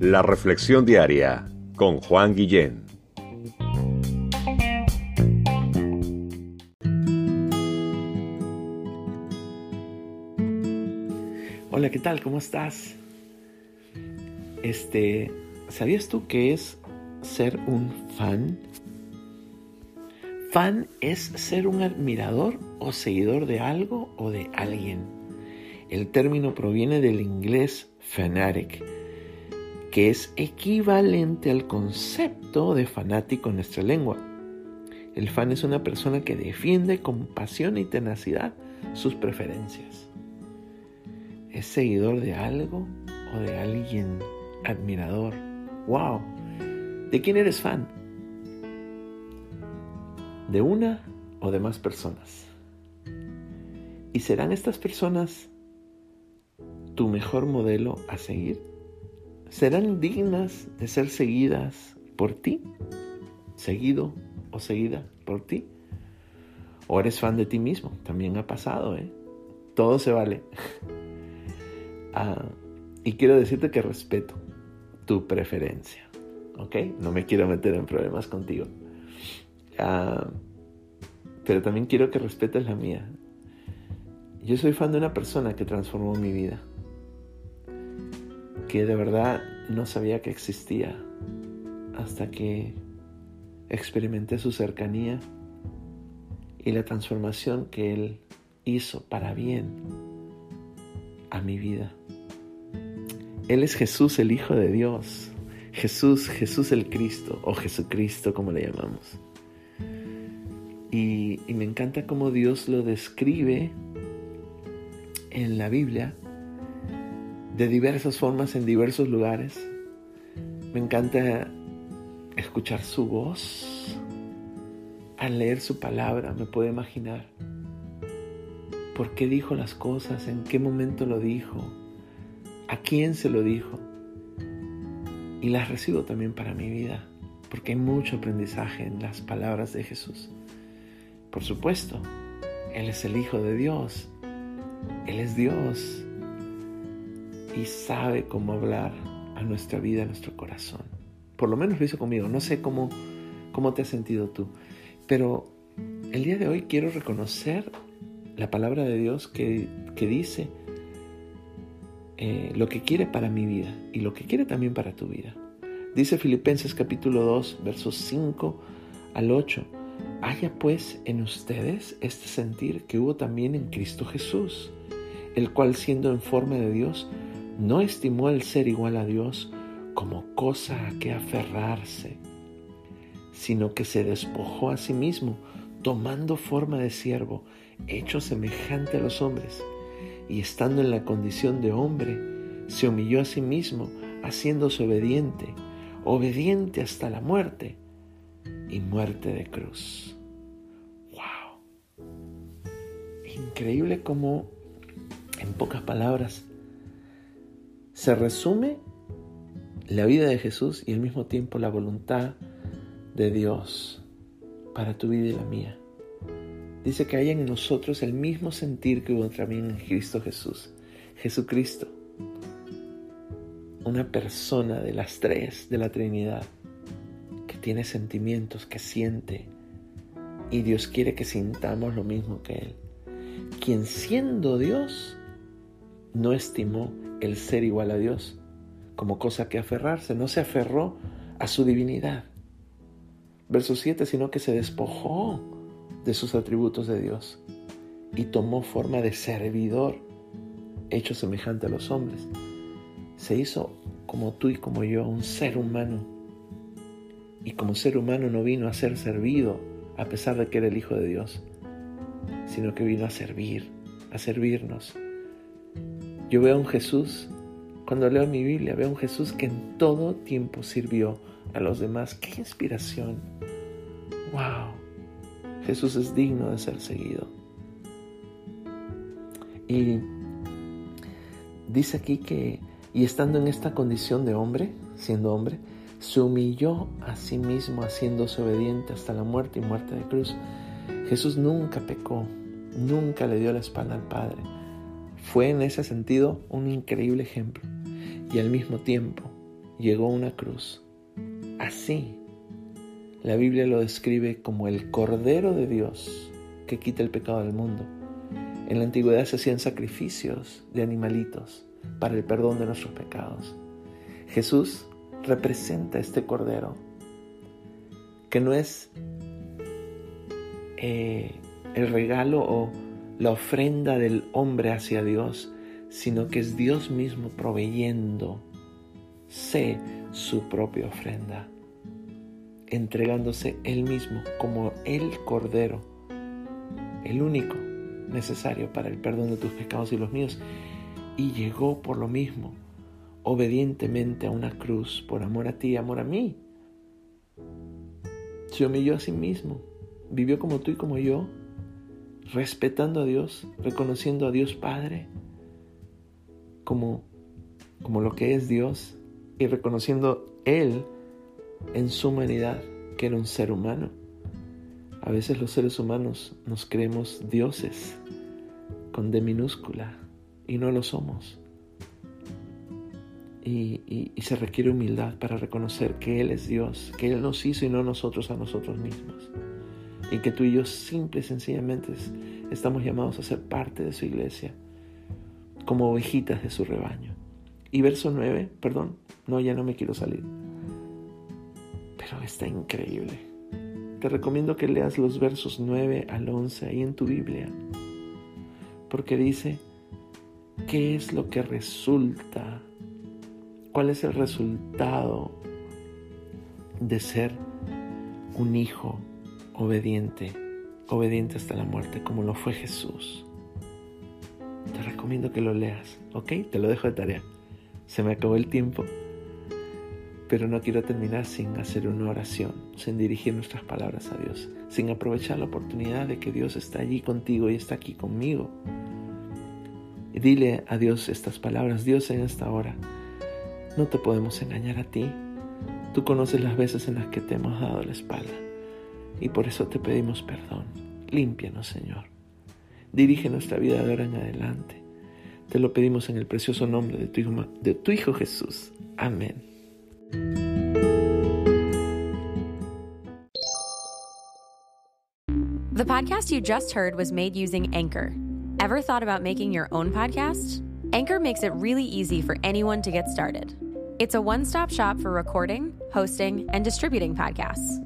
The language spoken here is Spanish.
La Reflexión Diaria con Juan Guillén. Hola, ¿qué tal? ¿Cómo estás? Este, ¿sabías tú qué es ser un fan? Fan es ser un admirador o seguidor de algo o de alguien. El término proviene del inglés fanatic, que es equivalente al concepto de fanático en nuestra lengua. El fan es una persona que defiende con pasión y tenacidad sus preferencias. Es seguidor de algo o de alguien admirador. ¡Wow! ¿De quién eres fan? ¿De una o de más personas? ¿Y serán estas personas tu mejor modelo a seguir? serán dignas de ser seguidas por ti, seguido o seguida por ti. O eres fan de ti mismo, también ha pasado, ¿eh? Todo se vale. Ah, y quiero decirte que respeto tu preferencia, ¿ok? No me quiero meter en problemas contigo. Ah, pero también quiero que respetes la mía. Yo soy fan de una persona que transformó mi vida que de verdad no sabía que existía hasta que experimenté su cercanía y la transformación que Él hizo para bien a mi vida. Él es Jesús, el Hijo de Dios. Jesús, Jesús el Cristo, o Jesucristo como le llamamos. Y, me encanta cómo Dios lo describe en la Biblia de diversas formas en diversos lugares. Me encanta escuchar su voz. Al leer su palabra me puedo imaginar por qué dijo las cosas, en qué momento lo dijo, a quién se lo dijo. Y las recibo también para mi vida, porque hay mucho aprendizaje en las palabras de Jesús. Por supuesto, Él es el Hijo de Dios. Él es Dios y sabe cómo hablar a nuestra vida, a nuestro corazón. Por lo menos lo hizo conmigo. No sé cómo, cómo te has sentido tú. Pero el día de hoy quiero reconocer la palabra de Dios que, dice eh, lo que quiere para mi vida y lo que quiere también para tu vida. Dice Filipenses capítulo 2, versos 5 al 8. Haya pues en ustedes este sentir que hubo también en Cristo Jesús, el cual siendo en forma de Dios, no estimó el ser igual a Dios como cosa a que aferrarse, sino que se despojó a sí mismo, tomando forma de siervo, hecho semejante a los hombres, y estando en la condición de hombre, se humilló a sí mismo, haciéndose obediente, obediente hasta la muerte, y muerte de cruz. ¡Wow! Increíble como, en pocas palabras, se resume la vida de Jesús y al mismo tiempo la voluntad de Dios para tu vida y la mía. Dice que hay en nosotros el mismo sentir que hubo también en Cristo Jesús. Jesucristo, una persona de las tres de la Trinidad, que tiene sentimientos, que siente, y Dios quiere que sintamos lo mismo que Él. Quien siendo Dios, no estimó el ser igual a Dios como cosa que aferrarse, no se aferró a su divinidad. Verso 7, sino que se despojó de sus atributos de Dios y tomó forma de servidor, hecho semejante a los hombres. Se hizo como tú y como yo, un ser humano. Y como ser humano no vino a ser servido, a pesar de que era el Hijo de Dios, sino que vino a servir, a servirnos yo veo a un Jesús, cuando leo mi Biblia, veo a un Jesús que en todo tiempo sirvió a los demás. ¡Qué inspiración! ¡Wow! Jesús es digno de ser seguido. Y dice aquí que, y estando en esta condición de hombre, siendo hombre, se humilló a sí mismo haciéndose obediente hasta la muerte y muerte de cruz. Jesús nunca pecó, nunca le dio la espalda al Padre Fue en ese sentido un increíble ejemplo y al mismo tiempo llegó una cruz. Así, la Biblia lo describe como el Cordero de Dios que quita el pecado del mundo. En la antigüedad se hacían sacrificios de animalitos para el perdón de nuestros pecados. Jesús representa este Cordero, que no es eh, el regalo o la ofrenda del hombre hacia Dios, sino que es Dios mismo proveyendo sé su propia ofrenda, entregándose Él mismo como el Cordero, el único necesario para el perdón de tus pecados y los míos, y llegó por lo mismo, obedientemente a una cruz, por amor a ti y amor a mí. Se humilló a sí mismo, vivió como tú y como yo, respetando a Dios, reconociendo a Dios Padre como, como lo que es Dios y reconociendo Él en su humanidad, que era un ser humano. A veces los seres humanos nos creemos dioses con D minúscula y no lo somos. Y, y, se requiere humildad para reconocer que Él es Dios, que Él nos hizo y no nosotros a nosotros mismos. Y que tú y yo simple y sencillamente estamos llamados a ser parte de su iglesia, como ovejitas de su rebaño. Y verso 9, perdón, no, ya no me quiero salir. Pero está increíble. Te recomiendo que leas los versos 9 al 11 ahí en tu Biblia. Porque dice, ¿qué es lo que resulta? ¿Cuál es el resultado de ser un hijo obediente, obediente hasta la muerte, como lo fue Jesús? Te recomiendo que lo leas, ¿ok? Te lo dejo de tarea. Se me acabó el tiempo, pero no quiero terminar sin hacer una oración, sin dirigir nuestras palabras a Dios, sin aprovechar la oportunidad de que Dios está allí contigo y está aquí conmigo. Dile a Dios estas palabras, Dios en esta hora, no te podemos engañar a ti. Tú conoces las veces en las que te hemos dado la espalda y por eso te pedimos perdón. Límpianos, Señor. Dirige nuestra vida de ahora en adelante. Te lo pedimos en el precioso nombre de tu Hijo, de tu hijo Jesús. Amén. The podcast you just heard was made using Anchor. Ever thought about making your own podcast? Anchor makes it really easy for anyone to get started. It's a one stop shop for recording, hosting, and distributing podcasts.